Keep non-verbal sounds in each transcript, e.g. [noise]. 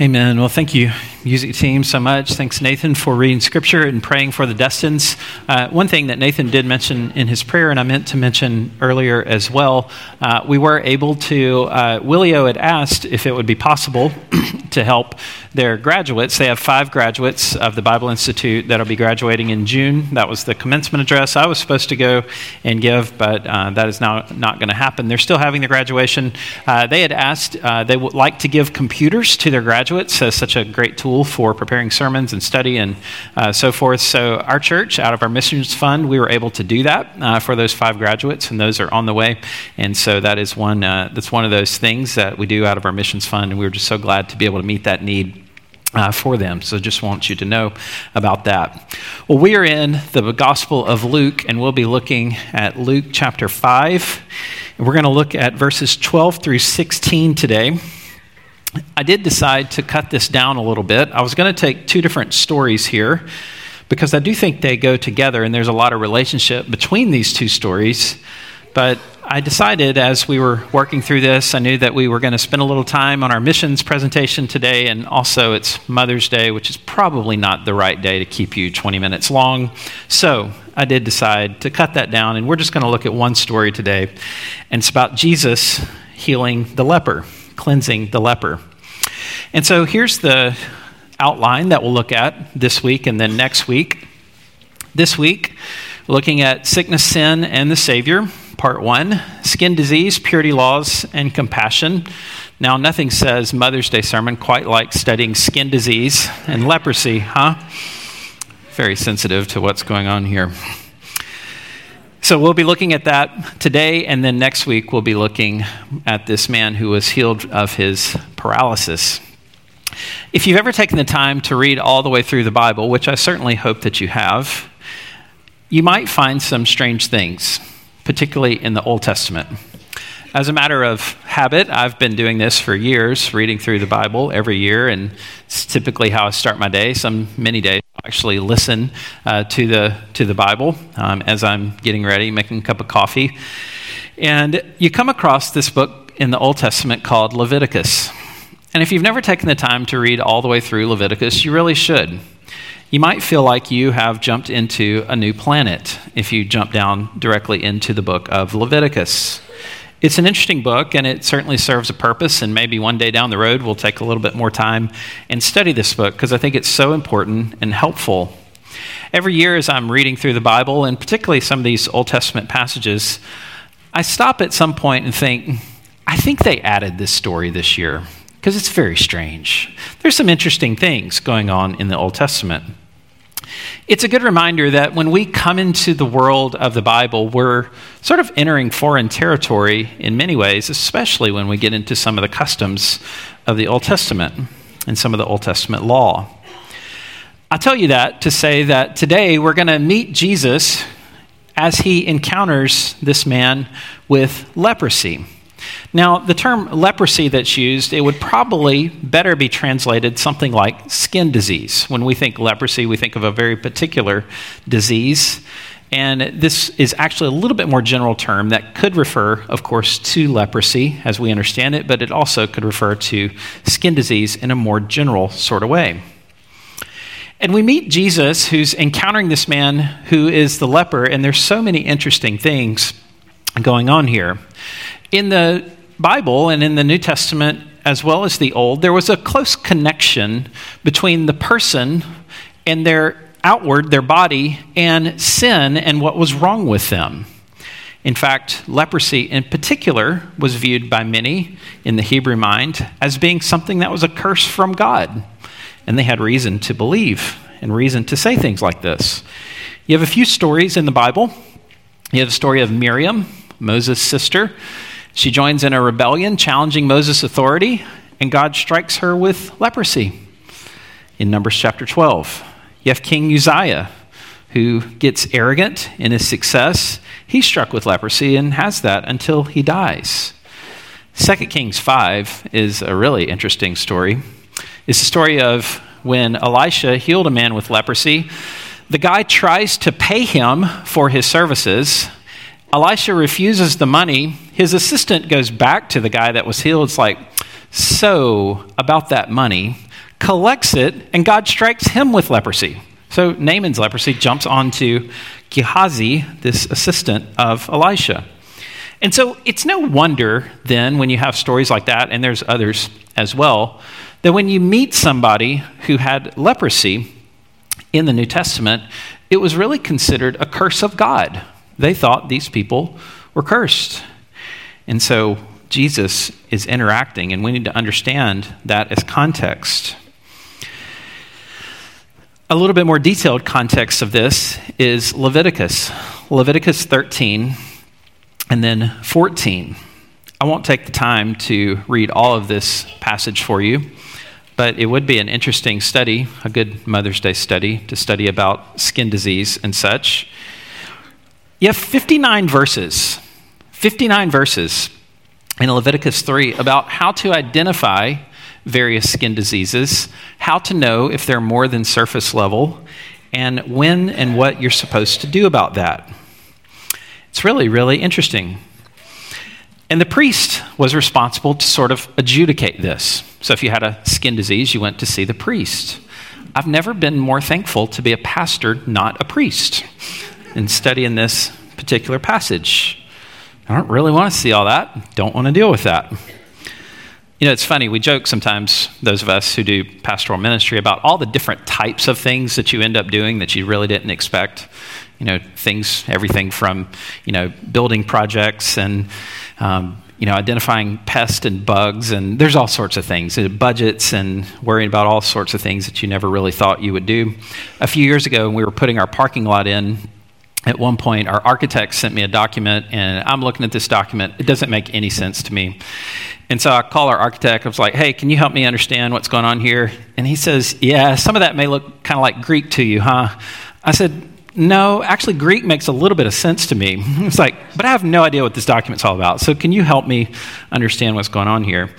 Amen. Well, thank you, music team, so much. Thanks, Nathan, for reading scripture and praying for the Destins. Uh, one thing that Nathan did mention in his prayer, and I meant to mention earlier as well, uh, we were able to, uh, Willio had asked if it would be possible [clears throat] to help their graduates. They have five graduates of the Bible Institute that'll be graduating in June. That was the commencement address I was supposed to go and give, but uh, that is now not going to happen. They're still having the graduation. Uh, they had asked, uh, they would like to give computers to their graduates as such a great tool for preparing sermons and study and uh, so forth. So, our church, out of our missions fund, we were able to do that uh, for those five graduates, and those are on the way. And so, that is one, uh, that's one of those things that we do out of our missions fund, and we were just so glad to be able to meet that need. Uh, for them. So just want you to know about that. Well, we are in the Gospel of Luke, and we'll be looking at Luke chapter 5. And we're going to look at verses 12 through 16 today. I did decide to cut this down a little bit. I was going to take two different stories here because I do think they go together, and there's a lot of relationship between these two stories. But I decided as we were working through this, I knew that we were going to spend a little time on our missions presentation today, and also it's Mother's Day, which is probably not the right day to keep you 20 minutes long. So I did decide to cut that down, and we're just going to look at one story today, and it's about Jesus healing the leper, cleansing the leper. And so here's the outline that we'll look at this week and then next week. This week, looking at sickness, sin, and the Savior part one skin disease, purity laws, and compassion. Now, nothing says Mother's Day sermon quite like studying skin disease and leprosy, huh? Very sensitive to what's going on here. So, we'll be looking at that today, and then next week, we'll be looking at this man who was healed of his paralysis. If you've ever taken the time to read all the way through the Bible, which I certainly hope that you have, you might find some strange things particularly in the Old Testament. As a matter of habit, I've been doing this for years, reading through the Bible every year, and it's typically how I start my day. Some many days, actually listen uh, to the to the Bible um, as I'm getting ready, making a cup of coffee, and you come across this book in the Old Testament called Leviticus. And if you've never taken the time to read all the way through Leviticus, you really should you might feel like you have jumped into a new planet if you jump down directly into the book of Leviticus. It's an interesting book, and it certainly serves a purpose. And maybe one day down the road, we'll take a little bit more time and study this book because I think it's so important and helpful. Every year, as I'm reading through the Bible, and particularly some of these Old Testament passages, I stop at some point and think, I think they added this story this year because it's very strange. There's some interesting things going on in the Old Testament. It's a good reminder that when we come into the world of the Bible, we're sort of entering foreign territory in many ways, especially when we get into some of the customs of the Old Testament and some of the Old Testament law. I tell you that to say that today we're going to meet Jesus as he encounters this man with leprosy. Now, the term leprosy that's used, it would probably better be translated something like skin disease. When we think leprosy, we think of a very particular disease. And this is actually a little bit more general term that could refer, of course, to leprosy as we understand it, but it also could refer to skin disease in a more general sort of way. And we meet Jesus who's encountering this man who is the leper, and there's so many interesting things going on here. In the Bible and in the New Testament, as well as the Old, there was a close connection between the person and their outward, their body, and sin and what was wrong with them. In fact, leprosy in particular was viewed by many in the Hebrew mind as being something that was a curse from God. And they had reason to believe and reason to say things like this. You have a few stories in the Bible. You have the story of Miriam, Moses' sister, she joins in a rebellion challenging Moses' authority, and God strikes her with leprosy in Numbers chapter 12. You have King Uzziah, who gets arrogant in his success. He's struck with leprosy and has that until he dies. 2 Kings 5 is a really interesting story. It's the story of when Elisha healed a man with leprosy. The guy tries to pay him for his services. Elisha refuses the money. His assistant goes back to the guy that was healed. It's like, so about that money, collects it, and God strikes him with leprosy. So Naaman's leprosy jumps onto Gehazi, this assistant of Elisha. And so it's no wonder then when you have stories like that, and there's others as well, that when you meet somebody who had leprosy in the New Testament, it was really considered a curse of God. They thought these people were cursed. And so Jesus is interacting, and we need to understand that as context. A little bit more detailed context of this is Leviticus. Leviticus 13 and then 14. I won't take the time to read all of this passage for you, but it would be an interesting study, a good Mother's Day study, to study about skin disease and such. You have 59 verses, 59 verses in Leviticus 3 about how to identify various skin diseases, how to know if they're more than surface level, and when and what you're supposed to do about that. It's really, really interesting. And the priest was responsible to sort of adjudicate this. So if you had a skin disease, you went to see the priest. I've never been more thankful to be a pastor, not a priest, in studying this particular passage. I don't really want to see all that, don't want to deal with that. You know, it's funny, we joke sometimes, those of us who do pastoral ministry, about all the different types of things that you end up doing that you really didn't expect. You know, things, everything from, you know, building projects and, um, you know, identifying pests and bugs, and there's all sorts of things, budgets and worrying about all sorts of things that you never really thought you would do. A few years ago, when we were putting our parking lot in, at one point, our architect sent me a document, and I'm looking at this document. It doesn't make any sense to me. And so I call our architect. I was like, hey, can you help me understand what's going on here? And he says, yeah, some of that may look kind of like Greek to you, huh? I said, no, actually, Greek makes a little bit of sense to me. [laughs] It's like, but I have no idea what this document's all about. So can you help me understand what's going on here?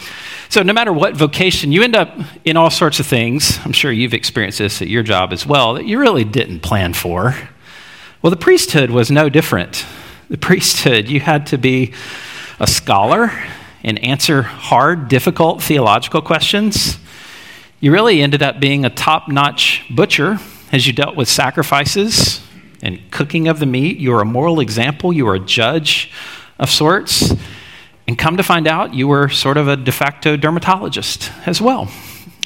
So no matter what vocation, you end up in all sorts of things. I'm sure you've experienced this at your job as well that you really didn't plan for. Well, the priesthood was no different. The priesthood, you had to be a scholar and answer hard, difficult theological questions. You really ended up being a top notch butcher as you dealt with sacrifices and cooking of the meat. You were a moral example, you were a judge of sorts. And come to find out, you were sort of a de facto dermatologist as well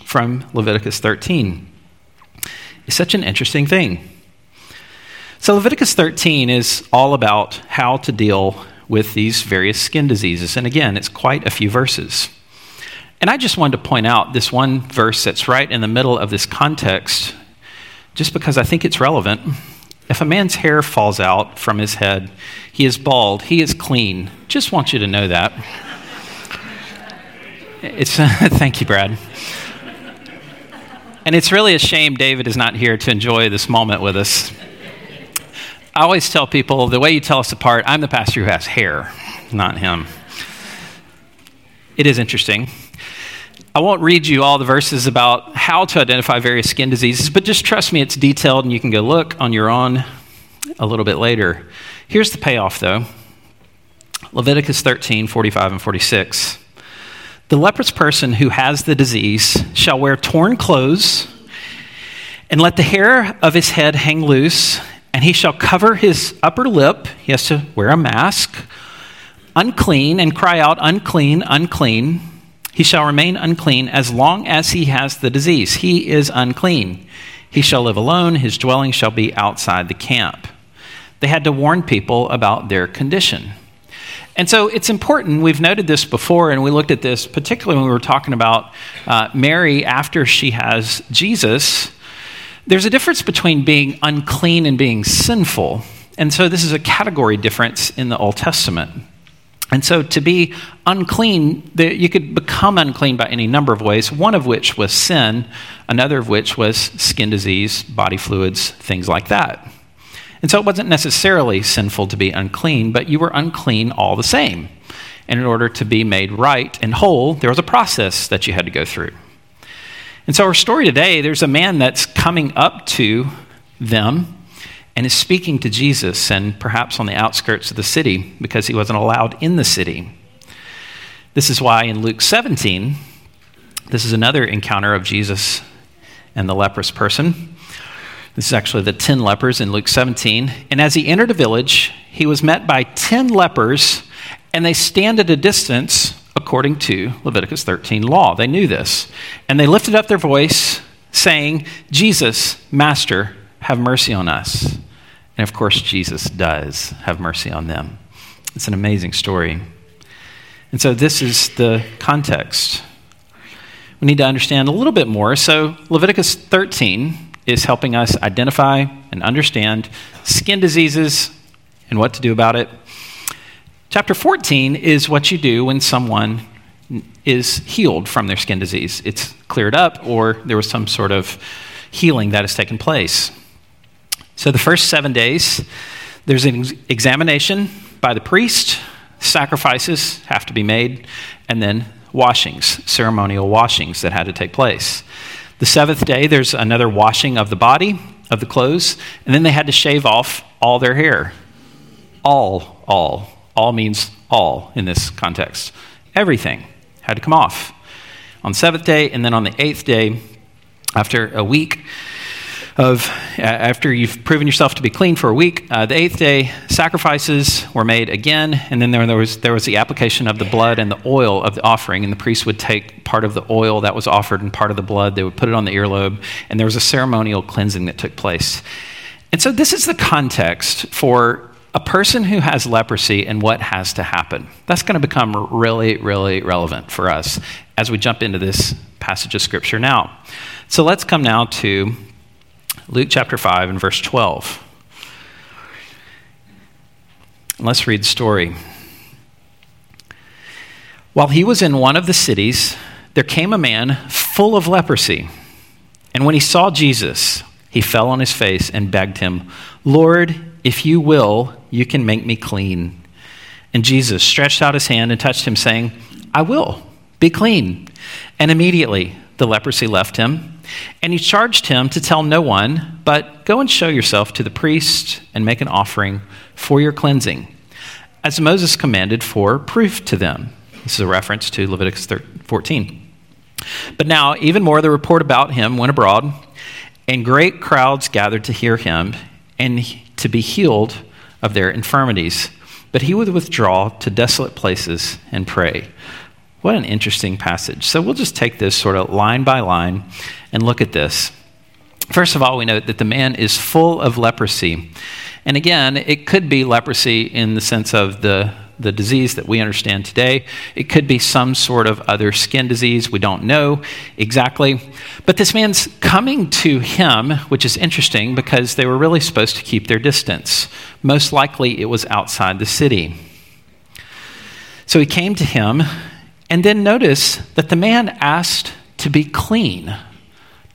from Leviticus 13. It's such an interesting thing. So, Leviticus 13 is all about how to deal with these various skin diseases. And again, it's quite a few verses. And I just wanted to point out this one verse that's right in the middle of this context, just because I think it's relevant. If a man's hair falls out from his head, he is bald, he is clean. Just want you to know that. It's, [laughs] thank you, Brad. And it's really a shame David is not here to enjoy this moment with us. I always tell people the way you tell us apart, I'm the pastor who has hair, not him. It is interesting. I won't read you all the verses about how to identify various skin diseases, but just trust me, it's detailed and you can go look on your own a little bit later. Here's the payoff, though Leviticus 13, 45 and 46. The leprous person who has the disease shall wear torn clothes and let the hair of his head hang loose and he shall cover his upper lip. He has to wear a mask, unclean, and cry out, unclean, unclean. He shall remain unclean as long as he has the disease. He is unclean. He shall live alone. His dwelling shall be outside the camp. They had to warn people about their condition. And so it's important. We've noted this before, and we looked at this particularly when we were talking about uh, Mary after she has Jesus. There's a difference between being unclean and being sinful. And so this is a category difference in the Old Testament. And so to be unclean, you could become unclean by any number of ways, one of which was sin, another of which was skin disease, body fluids, things like that. And so it wasn't necessarily sinful to be unclean, but you were unclean all the same. And in order to be made right and whole, there was a process that you had to go through. And so, our story today, there's a man that's coming up to them and is speaking to Jesus, and perhaps on the outskirts of the city because he wasn't allowed in the city. This is why in Luke 17, This is another encounter of Jesus and the leprous person. This is actually the 10 lepers in Luke 17. And as he entered a village, he was met by 10 lepers, and they stand at a distance according to Leviticus 13 law. They knew this. And they lifted up their voice, saying, Jesus, Master, have mercy on us. And of course, Jesus does have mercy on them. It's an amazing story. And so, this is the context. We need to understand a little bit more. So, Leviticus 13 is helping us identify and understand skin diseases and what to do about it. Chapter 14 is what you do when someone is healed from their skin disease. It's cleared up, or there was some sort of healing that has taken place. So, the first seven days, there's an examination by the priest, sacrifices have to be made, and then washings, ceremonial washings that had to take place. The seventh day, there's another washing of the body, of the clothes, and then they had to shave off all their hair. All, all. All means all in this context. Everything had to come off on the seventh day, and then on the eighth day, after a week, of after you've proven yourself to be clean for a week, uh, the eighth day sacrifices were made again, and then there, there, was there was the application of the blood and the oil of the offering, and the priest would take part of the oil that was offered and part of the blood. They would put it on the earlobe, and there was a ceremonial cleansing that took place. And so this is the context for a person who has leprosy and what has to happen. That's going to become really, really relevant for us as we jump into this passage of Scripture now. So let's come now to Luke chapter 5 and verse 12. Let's read the story. While he was in one of the cities, there came a man full of leprosy. And when he saw Jesus, he fell on his face and begged him, Lord, if you will, you can make me clean. And Jesus stretched out his hand and touched him, saying, I will, be clean. And immediately the leprosy left him and he charged him to tell no one, but go and show yourself to the priest and make an offering for your cleansing, as Moses commanded for proof to them. This is a reference to Leviticus 14. But now, even more, the report about him went abroad, and great crowds gathered to hear him and to be healed of their infirmities. But he would withdraw to desolate places and pray. What an interesting passage. So we'll just take this sort of line by line and look at this. First of all, we note that the man is full of leprosy. And again, it could be leprosy in the sense of the, the disease that we understand today. It could be some sort of other skin disease. We don't know exactly. But this man's coming to him, which is interesting because they were really supposed to keep their distance. Most likely, it was outside the city. So he came to him, and then notice that the man asked to be clean.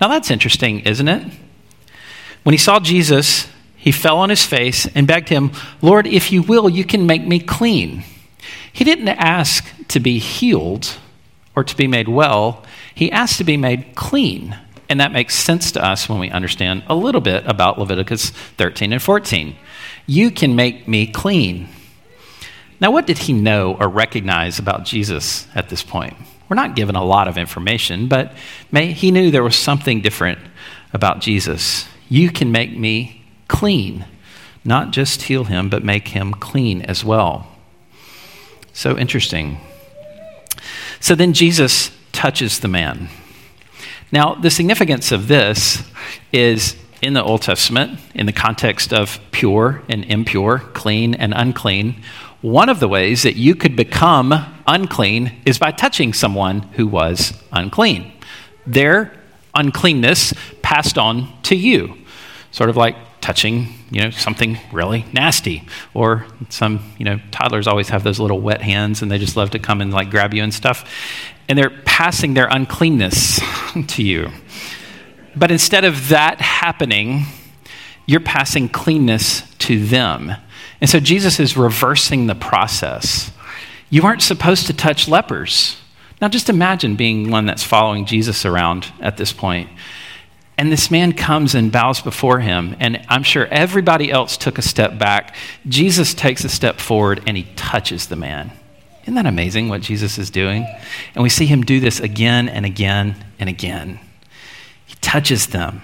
Now that's interesting, isn't it? When he saw Jesus, he fell on his face and begged him, Lord, if you will, you can make me clean. He didn't ask to be healed or to be made well, he asked to be made clean. And that makes sense to us when we understand a little bit about Leviticus 13 and 14. You can make me clean. Now, what did he know or recognize about Jesus at this point? We're not given a lot of information, but may, he knew there was something different about Jesus. You can make me clean, not just heal him, but make him clean as well. So interesting. So then Jesus touches the man. Now, the significance of this is in the Old Testament, in the context of pure and impure, clean and unclean, one of the ways that you could become unclean is by touching someone who was unclean. Their uncleanness passed on to you, sort of like touching, you know, something really nasty. Or some, you know, toddlers always have those little wet hands and they just love to come and like grab you and stuff. And they're passing their uncleanness [laughs] to you. But instead of that happening, you're passing cleanness to them. And so Jesus is reversing the process. You aren't supposed to touch lepers. Now, just imagine being one that's following Jesus around at this point. And this man comes and bows before him. And I'm sure everybody else took a step back. Jesus takes a step forward and he touches the man. Isn't that amazing what Jesus is doing? And we see him do this again and again and again. He touches them.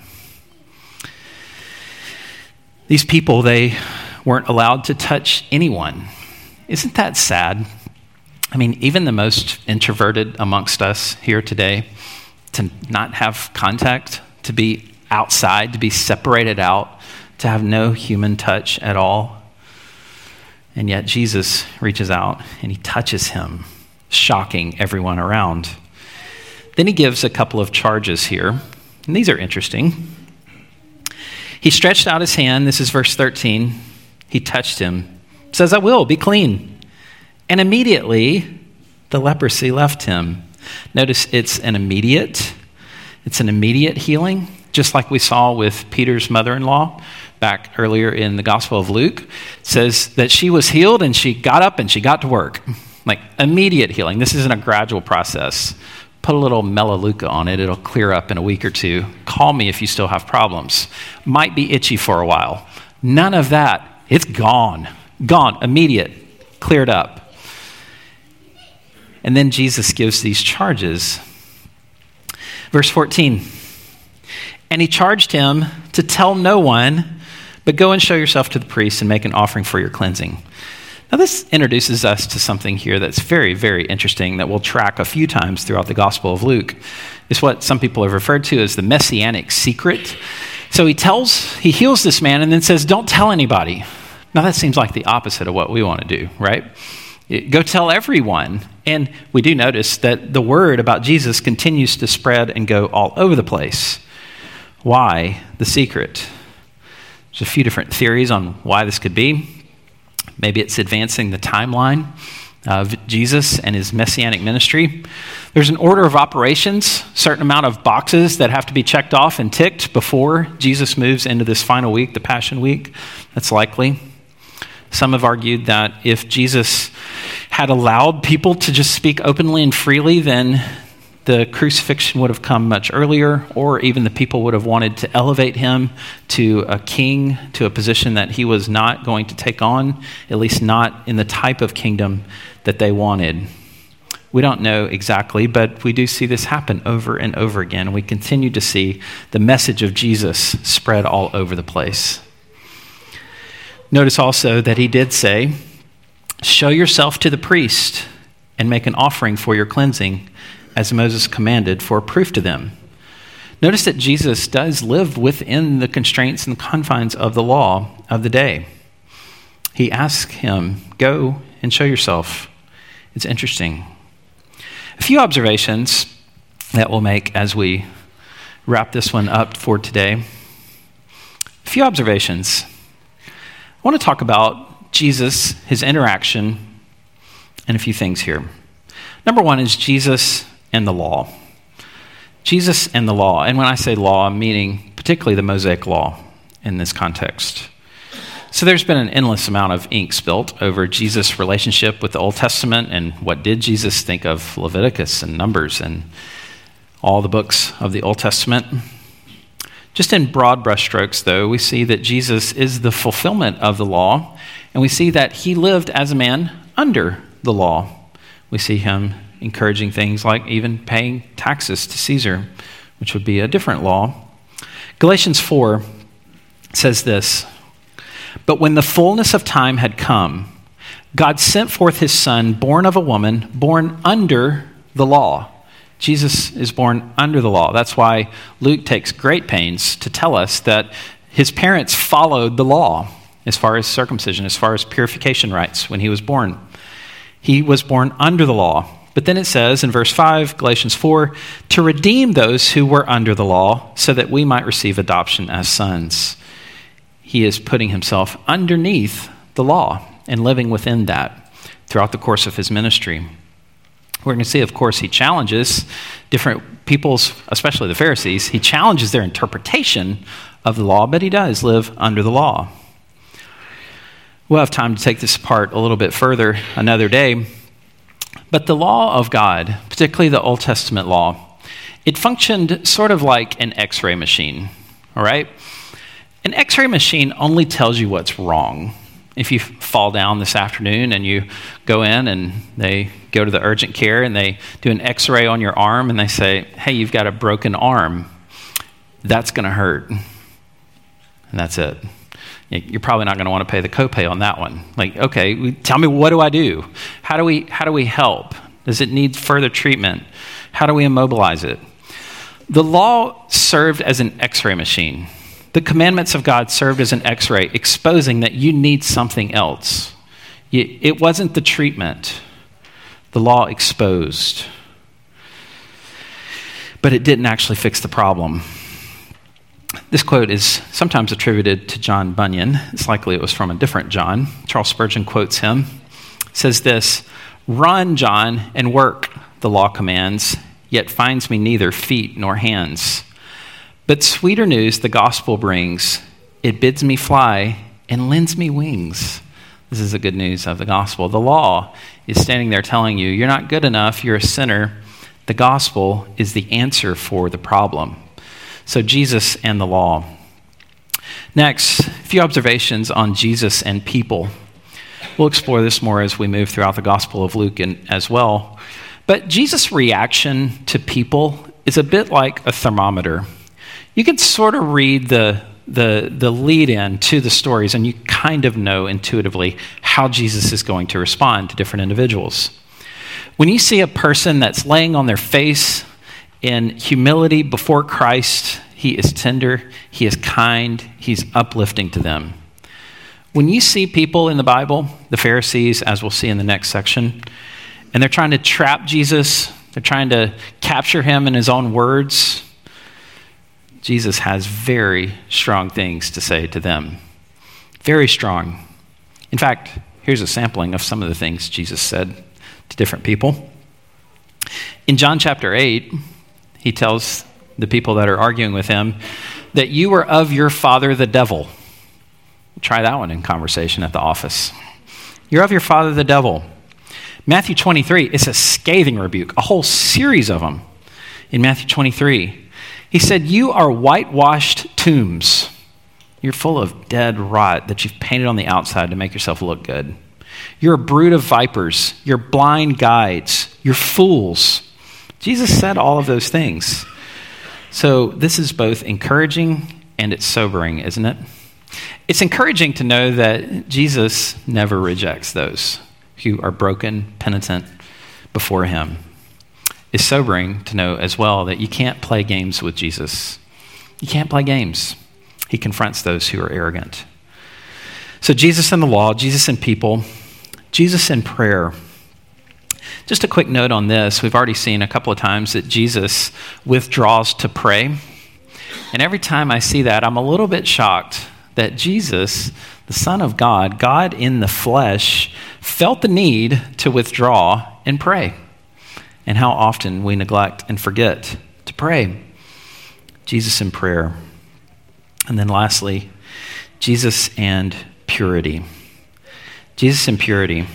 These people, they weren't allowed to touch anyone. Isn't that sad? I mean, even the most introverted amongst us here today, to not have contact, to be outside, to be separated out, to have no human touch at all. And yet Jesus reaches out and he touches him, shocking everyone around. Then he gives a couple of charges here, and these are interesting. He stretched out his hand, this is verse 13. He touched him, says, I will, be clean. And immediately the leprosy left him. Notice it's an immediate, it's an immediate healing, just like we saw with Peter's mother in law back earlier in the Gospel of Luke. It says that she was healed and she got up and she got to work. Like immediate healing. This isn't a gradual process. Put a little melaleuca on it, it'll clear up in a week or two. Call me if you still have problems. Might be itchy for a while. None of that. It's gone. Gone. Immediate. Cleared up. And then Jesus gives these charges. Verse 14 And he charged him to tell no one, but go and show yourself to the priest and make an offering for your cleansing. Now, this introduces us to something here that's very, very interesting that we'll track a few times throughout the Gospel of Luke. It's what some people have referred to as the messianic secret. So he tells, he heals this man and then says, Don't tell anybody. Now, that seems like the opposite of what we want to do, right? Go tell everyone. And we do notice that the word about Jesus continues to spread and go all over the place. Why the secret? There's a few different theories on why this could be. Maybe it's advancing the timeline of Jesus and his messianic ministry. There's an order of operations, certain amount of boxes that have to be checked off and ticked before Jesus moves into this final week, the Passion Week. That's likely. Some have argued that if Jesus had allowed people to just speak openly and freely, then the crucifixion would have come much earlier, or even the people would have wanted to elevate him to a king, to a position that he was not going to take on, at least not in the type of kingdom that they wanted. We don't know exactly, but we do see this happen over and over again. We continue to see the message of Jesus spread all over the place. Notice also that he did say, Show yourself to the priest and make an offering for your cleansing as Moses commanded, for proof to them. Notice that Jesus does live within the constraints and confines of the law of the day. He asks him, Go and show yourself. It's interesting. A few observations that we'll make as we wrap this one up for today. A few observations. I want to talk about Jesus, his interaction, and a few things here. Number one is Jesus and the law. Jesus and the law. And when I say law, I'm meaning particularly the Mosaic law in this context. So there's been an endless amount of ink spilt over Jesus' relationship with the Old Testament and what did Jesus think of Leviticus and Numbers and all the books of the Old Testament. Just in broad brushstrokes, though, we see that Jesus is the fulfillment of the law, and we see that he lived as a man under the law. We see him encouraging things like even paying taxes to Caesar, which would be a different law. Galatians 4 says this But when the fullness of time had come, God sent forth his son, born of a woman, born under the law. Jesus is born under the law. That's why Luke takes great pains to tell us that his parents followed the law as far as circumcision, as far as purification rites when he was born. He was born under the law. But then it says in verse 5, Galatians 4, to redeem those who were under the law so that we might receive adoption as sons. He is putting himself underneath the law and living within that throughout the course of his ministry. We're going to see, of course, he challenges different people's, especially the Pharisees, he challenges their interpretation of the law, but he does live under the law. We'll have time to take this apart a little bit further another day. But the law of God, particularly the Old Testament law, it functioned sort of like an x ray machine, all right? An x ray machine only tells you what's wrong, if you fall down this afternoon and you go in and they go to the urgent care and they do an x ray on your arm and they say, hey, you've got a broken arm, that's going to hurt. And that's it. You're probably not going to want to pay the copay on that one. Like, okay, tell me what do I do? How do we how do we help? Does it need further treatment? How do we immobilize it? The law served as an x-ray machine. The commandments of God served as an x-ray exposing that you need something else. It wasn't the treatment. The law exposed. But it didn't actually fix the problem. This quote is sometimes attributed to John Bunyan. It's likely it was from a different John. Charles Spurgeon quotes him. says this Run, John, and work, the law commands, yet finds me neither feet nor hands. But sweeter news the gospel brings. It bids me fly and lends me wings. This is the good news of the gospel. The law is standing there telling you, you're not good enough, you're a sinner. The gospel is the answer for the problem. So, Jesus and the law. Next, a few observations on Jesus and people. We'll explore this more as we move throughout the Gospel of Luke and, as well. But Jesus' reaction to people is a bit like a thermometer. You can sort of read the, the, the lead in to the stories, and you kind of know intuitively how Jesus is going to respond to different individuals. When you see a person that's laying on their face in humility before Christ, he is tender, he is kind, he's uplifting to them. When you see people in the Bible, the Pharisees, as we'll see in the next section, and they're trying to trap Jesus, they're trying to capture him in his own words, Jesus has very strong things to say to them. Very strong. In fact, here's a sampling of some of the things Jesus said to different people. In John chapter 8, he tells the people that are arguing with him that you were of your father, the devil. Try that one in conversation at the office. You're of your father, the devil. Matthew 23 is a scathing rebuke, a whole series of them in Matthew 23. He said, You are whitewashed tombs. You're full of dead rot that you've painted on the outside to make yourself look good. You're a brood of vipers. You're blind guides. You're fools. Jesus said all of those things. So this is both encouraging and it's sobering, isn't it? It's encouraging to know that Jesus never rejects those who are broken, penitent before him. It's sobering to know as well that you can't play games with Jesus. You can't play games. He confronts those who are arrogant. So, Jesus and the law, Jesus and people, Jesus and prayer. Just a quick note on this. We've already seen a couple of times that Jesus withdraws to pray. And every time I see that, I'm a little bit shocked that Jesus, the Son of God, God in the flesh, felt the need to withdraw and pray. And how often we neglect and forget to pray. Jesus in prayer. And then lastly, Jesus and purity. Jesus and purity.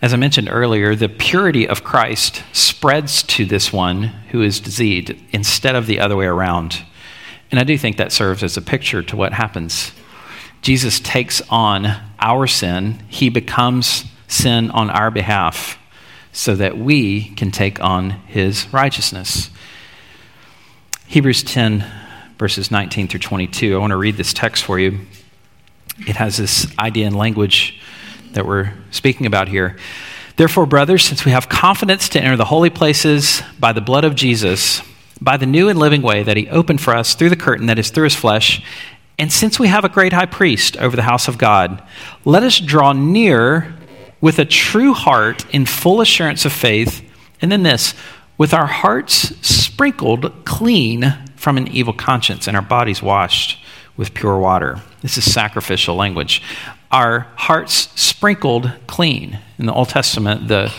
As I mentioned earlier, the purity of Christ spreads to this one who is diseased instead of the other way around. And I do think that serves as a picture to what happens. Jesus takes on our sin, he becomes sin on our behalf so that we can take on his righteousness. Hebrews 10, verses 19 through 22. I want to read this text for you. It has this idea and language that we're speaking about here. Therefore, brothers, since we have confidence to enter the holy places by the blood of Jesus, by the new and living way that he opened for us through the curtain that is through his flesh. And since we have a great high priest over the house of God, let us draw near with a true heart in full assurance of faith. And then this, with our hearts sprinkled clean from an evil conscience and our bodies washed with pure water. This is sacrificial language. Our hearts sprinkled clean. In the Old Testament, the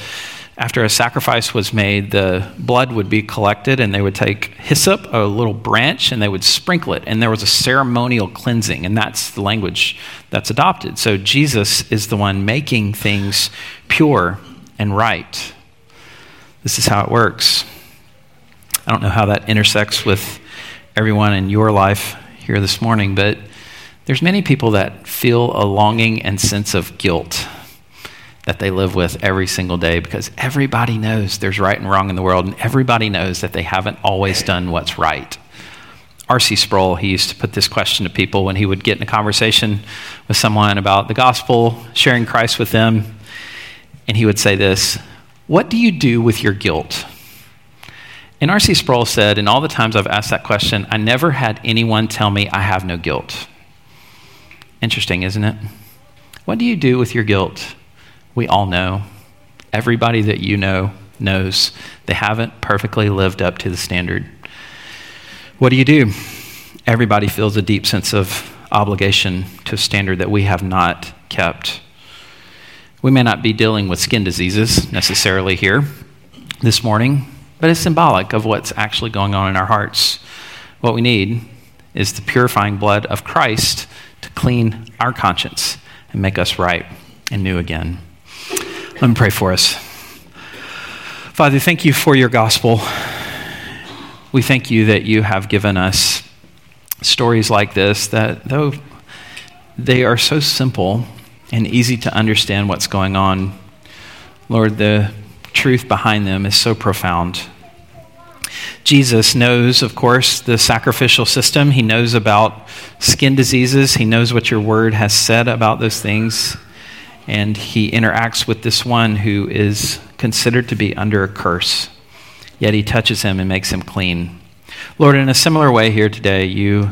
after a sacrifice was made, the blood would be collected, and they would take hyssop, a little branch, and they would sprinkle it. And there was a ceremonial cleansing, and that's the language that's adopted. So Jesus is the one making things pure and right. This is how it works. I don't know how that intersects with everyone in your life here this morning, but There's many people that feel a longing and sense of guilt that they live with every single day because everybody knows there's right and wrong in the world, and everybody knows that they haven't always done what's right. R.C. Sproul, he used to put this question to people when he would get in a conversation with someone about the gospel, sharing Christ with them, and he would say this What do you do with your guilt? And R.C. Sproul said, In all the times I've asked that question, I never had anyone tell me I have no guilt. Interesting, isn't it? What do you do with your guilt? We all know. Everybody that you know knows they haven't perfectly lived up to the standard. What do you do? Everybody feels a deep sense of obligation to a standard that we have not kept. We may not be dealing with skin diseases necessarily here this morning, but it's symbolic of what's actually going on in our hearts. What we need is the purifying blood of Christ to clean our conscience and make us right and new again. Let me pray for us. Father, thank you for your gospel. We thank you that you have given us stories like this that, though they are so simple and easy to understand what's going on, Lord, the truth behind them is so profound. Jesus knows, of course, the sacrificial system. He knows about skin diseases. He knows what your word has said about those things. And he interacts with this one who is considered to be under a curse. Yet he touches him and makes him clean. Lord, in a similar way here today, you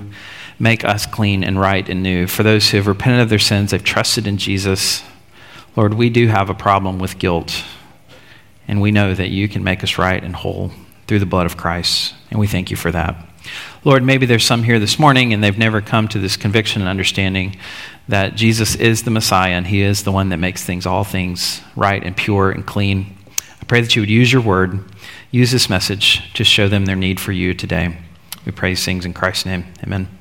make us clean and right and new. For those who have repented of their sins, they've trusted in Jesus. Lord, we do have a problem with guilt. And we know that you can make us right and whole through the blood of Christ. And we thank you for that. Lord, maybe there's some here this morning and they've never come to this conviction and understanding that Jesus is the Messiah and He is the one that makes things, all things, right and pure and clean. I pray that you would use your word, use this message to show them their need for you today. We pray these things in Christ's name. Amen.